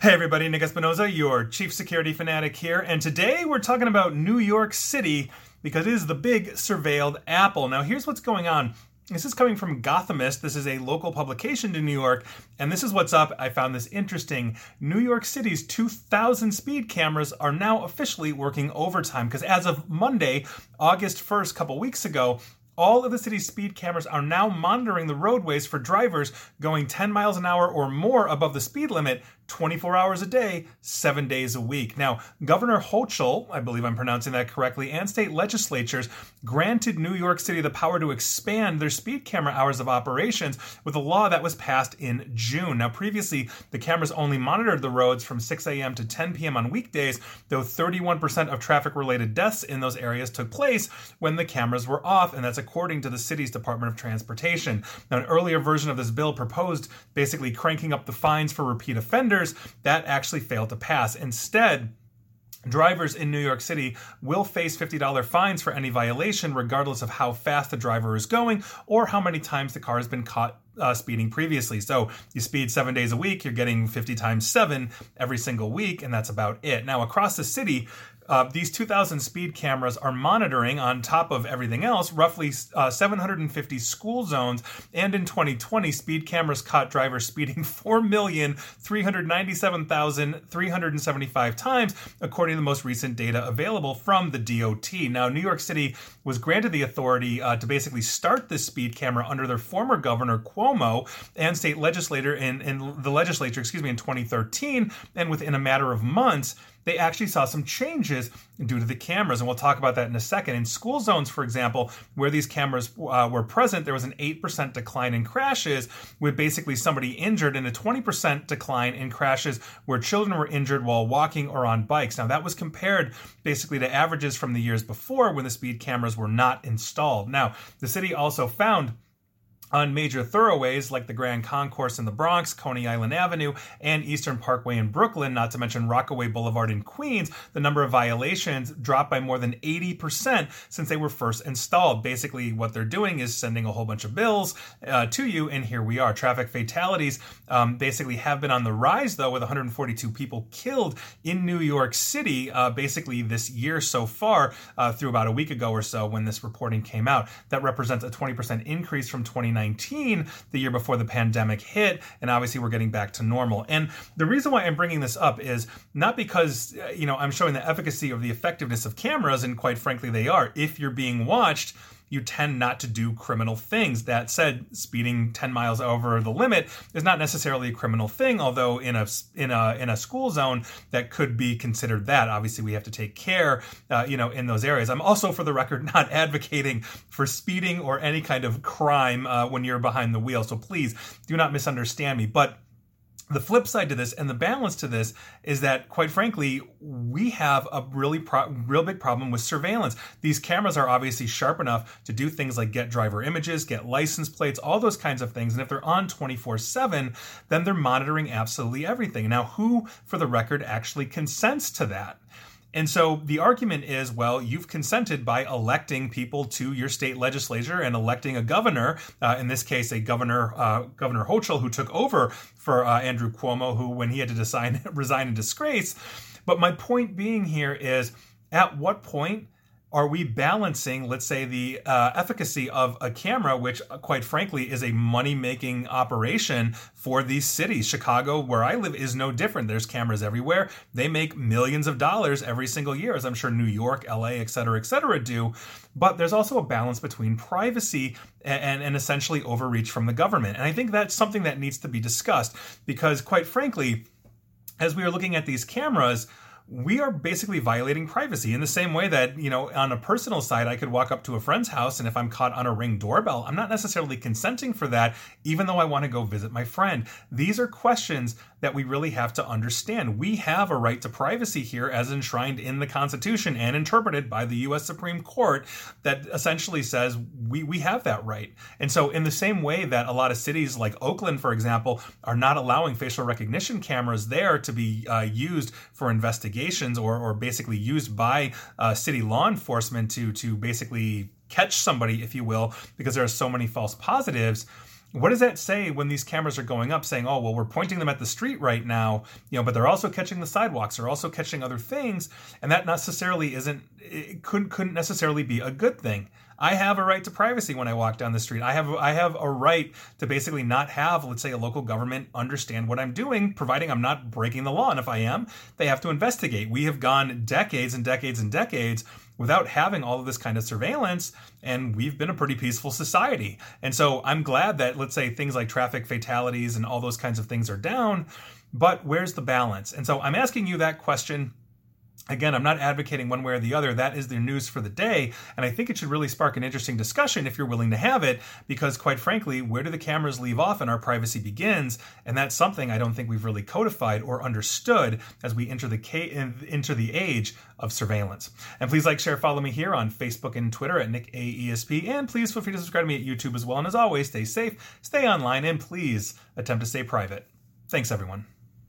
Hey everybody, Nick Espinosa, your chief security fanatic here, and today we're talking about New York City because it is the big surveilled apple. Now, here's what's going on. This is coming from Gothamist. This is a local publication to New York, and this is what's up. I found this interesting. New York City's 2,000 speed cameras are now officially working overtime because as of Monday, August 1st, a couple weeks ago, all of the city's speed cameras are now monitoring the roadways for drivers going 10 miles an hour or more above the speed limit 24 hours a day, seven days a week. Now, Governor Hochul, I believe I'm pronouncing that correctly, and state legislatures granted New York City the power to expand their speed camera hours of operations with a law that was passed in June. Now, previously, the cameras only monitored the roads from 6 a.m. to 10 p.m. on weekdays, though 31% of traffic related deaths in those areas took place when the cameras were off, and that's according to the city's Department of Transportation. Now, an earlier version of this bill proposed basically cranking up the fines for repeat offenders that actually failed to pass. Instead, Drivers in New York City will face $50 fines for any violation, regardless of how fast the driver is going or how many times the car has been caught uh, speeding previously. So you speed seven days a week, you're getting 50 times seven every single week, and that's about it. Now, across the city, uh, these 2,000 speed cameras are monitoring, on top of everything else, roughly uh, 750 school zones. And in 2020, speed cameras caught drivers speeding 4,397,375 times, according to the most recent data available from the DOT. Now, New York City was granted the authority uh, to basically start this speed camera under their former governor Cuomo and state legislator in, in the legislature, excuse me, in 2013. And within a matter of months, they actually saw some changes due to the cameras. And we'll talk about that in a second. In school zones, for example, where these cameras uh, were present, there was an 8% decline in crashes, with basically somebody injured, and a 20% decline in crashes where children were injured while walking or on bikes. Now, that was compared basically to averages from the years before when the speed cameras were not installed. Now, the city also found on major thoroughways like the Grand Concourse in the Bronx, Coney Island Avenue, and Eastern Parkway in Brooklyn, not to mention Rockaway Boulevard in Queens, the number of violations dropped by more than 80% since they were first installed. Basically, what they're doing is sending a whole bunch of bills uh, to you, and here we are. Traffic fatalities um, basically have been on the rise, though, with 142 people killed in New York City uh, basically this year so far, uh, through about a week ago or so when this reporting came out. That represents a 20% increase from 2019. 2019, the year before the pandemic hit, and obviously we're getting back to normal. And the reason why I'm bringing this up is not because you know I'm showing the efficacy or the effectiveness of cameras, and quite frankly, they are. If you're being watched, you tend not to do criminal things. That said, speeding 10 miles over the limit is not necessarily a criminal thing, although in a in a in a school zone that could be considered that. Obviously, we have to take care, uh, you know, in those areas. I'm also, for the record, not advocating for speeding or any kind of crime uh, when you're behind the wheel. So please do not misunderstand me, but the flip side to this and the balance to this is that quite frankly we have a really pro- real big problem with surveillance. These cameras are obviously sharp enough to do things like get driver images get license plates all those kinds of things. And if they're on 24/7 then they're monitoring absolutely everything. Now who for the record actually consents to that and so the argument is well, you've consented by electing people to your state legislature and electing a governor, uh, in this case, a governor, uh, Governor Hochul, who took over for uh, Andrew Cuomo, who, when he had to decide, resign in disgrace. But my point being here is at what point are we balancing, let's say, the uh, efficacy of a camera, which, uh, quite frankly, is a money making operation for these cities? Chicago, where I live, is no different. There's cameras everywhere. They make millions of dollars every single year, as I'm sure New York, LA, et cetera, et cetera do. But there's also a balance between privacy and, and, and essentially overreach from the government. And I think that's something that needs to be discussed because, quite frankly, as we are looking at these cameras, we are basically violating privacy in the same way that, you know, on a personal side, I could walk up to a friend's house and if I'm caught on a ring doorbell, I'm not necessarily consenting for that, even though I want to go visit my friend. These are questions that we really have to understand. We have a right to privacy here as enshrined in the Constitution and interpreted by the US Supreme Court that essentially says we, we have that right. And so, in the same way that a lot of cities like Oakland, for example, are not allowing facial recognition cameras there to be uh, used for investigations or, or basically used by uh, city law enforcement to, to basically catch somebody, if you will, because there are so many false positives what does that say when these cameras are going up saying oh well we're pointing them at the street right now you know but they're also catching the sidewalks they're also catching other things and that necessarily isn't it couldn't couldn't necessarily be a good thing I have a right to privacy when I walk down the street. I have I have a right to basically not have, let's say, a local government understand what I'm doing, providing I'm not breaking the law. And if I am, they have to investigate. We have gone decades and decades and decades without having all of this kind of surveillance and we've been a pretty peaceful society. And so i'm glad that let's say things like traffic fatalities and all those kinds of things are down but where's the balance? And so i'm asking you that question Again, I'm not advocating one way or the other. That is the news for the day. And I think it should really spark an interesting discussion if you're willing to have it, because quite frankly, where do the cameras leave off and our privacy begins? And that's something I don't think we've really codified or understood as we enter the, enter the age of surveillance. And please like, share, follow me here on Facebook and Twitter at Nick AESP. And please feel free to subscribe to me at YouTube as well. And as always, stay safe, stay online, and please attempt to stay private. Thanks, everyone.